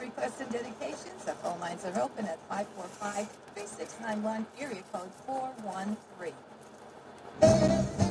requests and dedications. The phone lines are open at 545-3691, area code 413.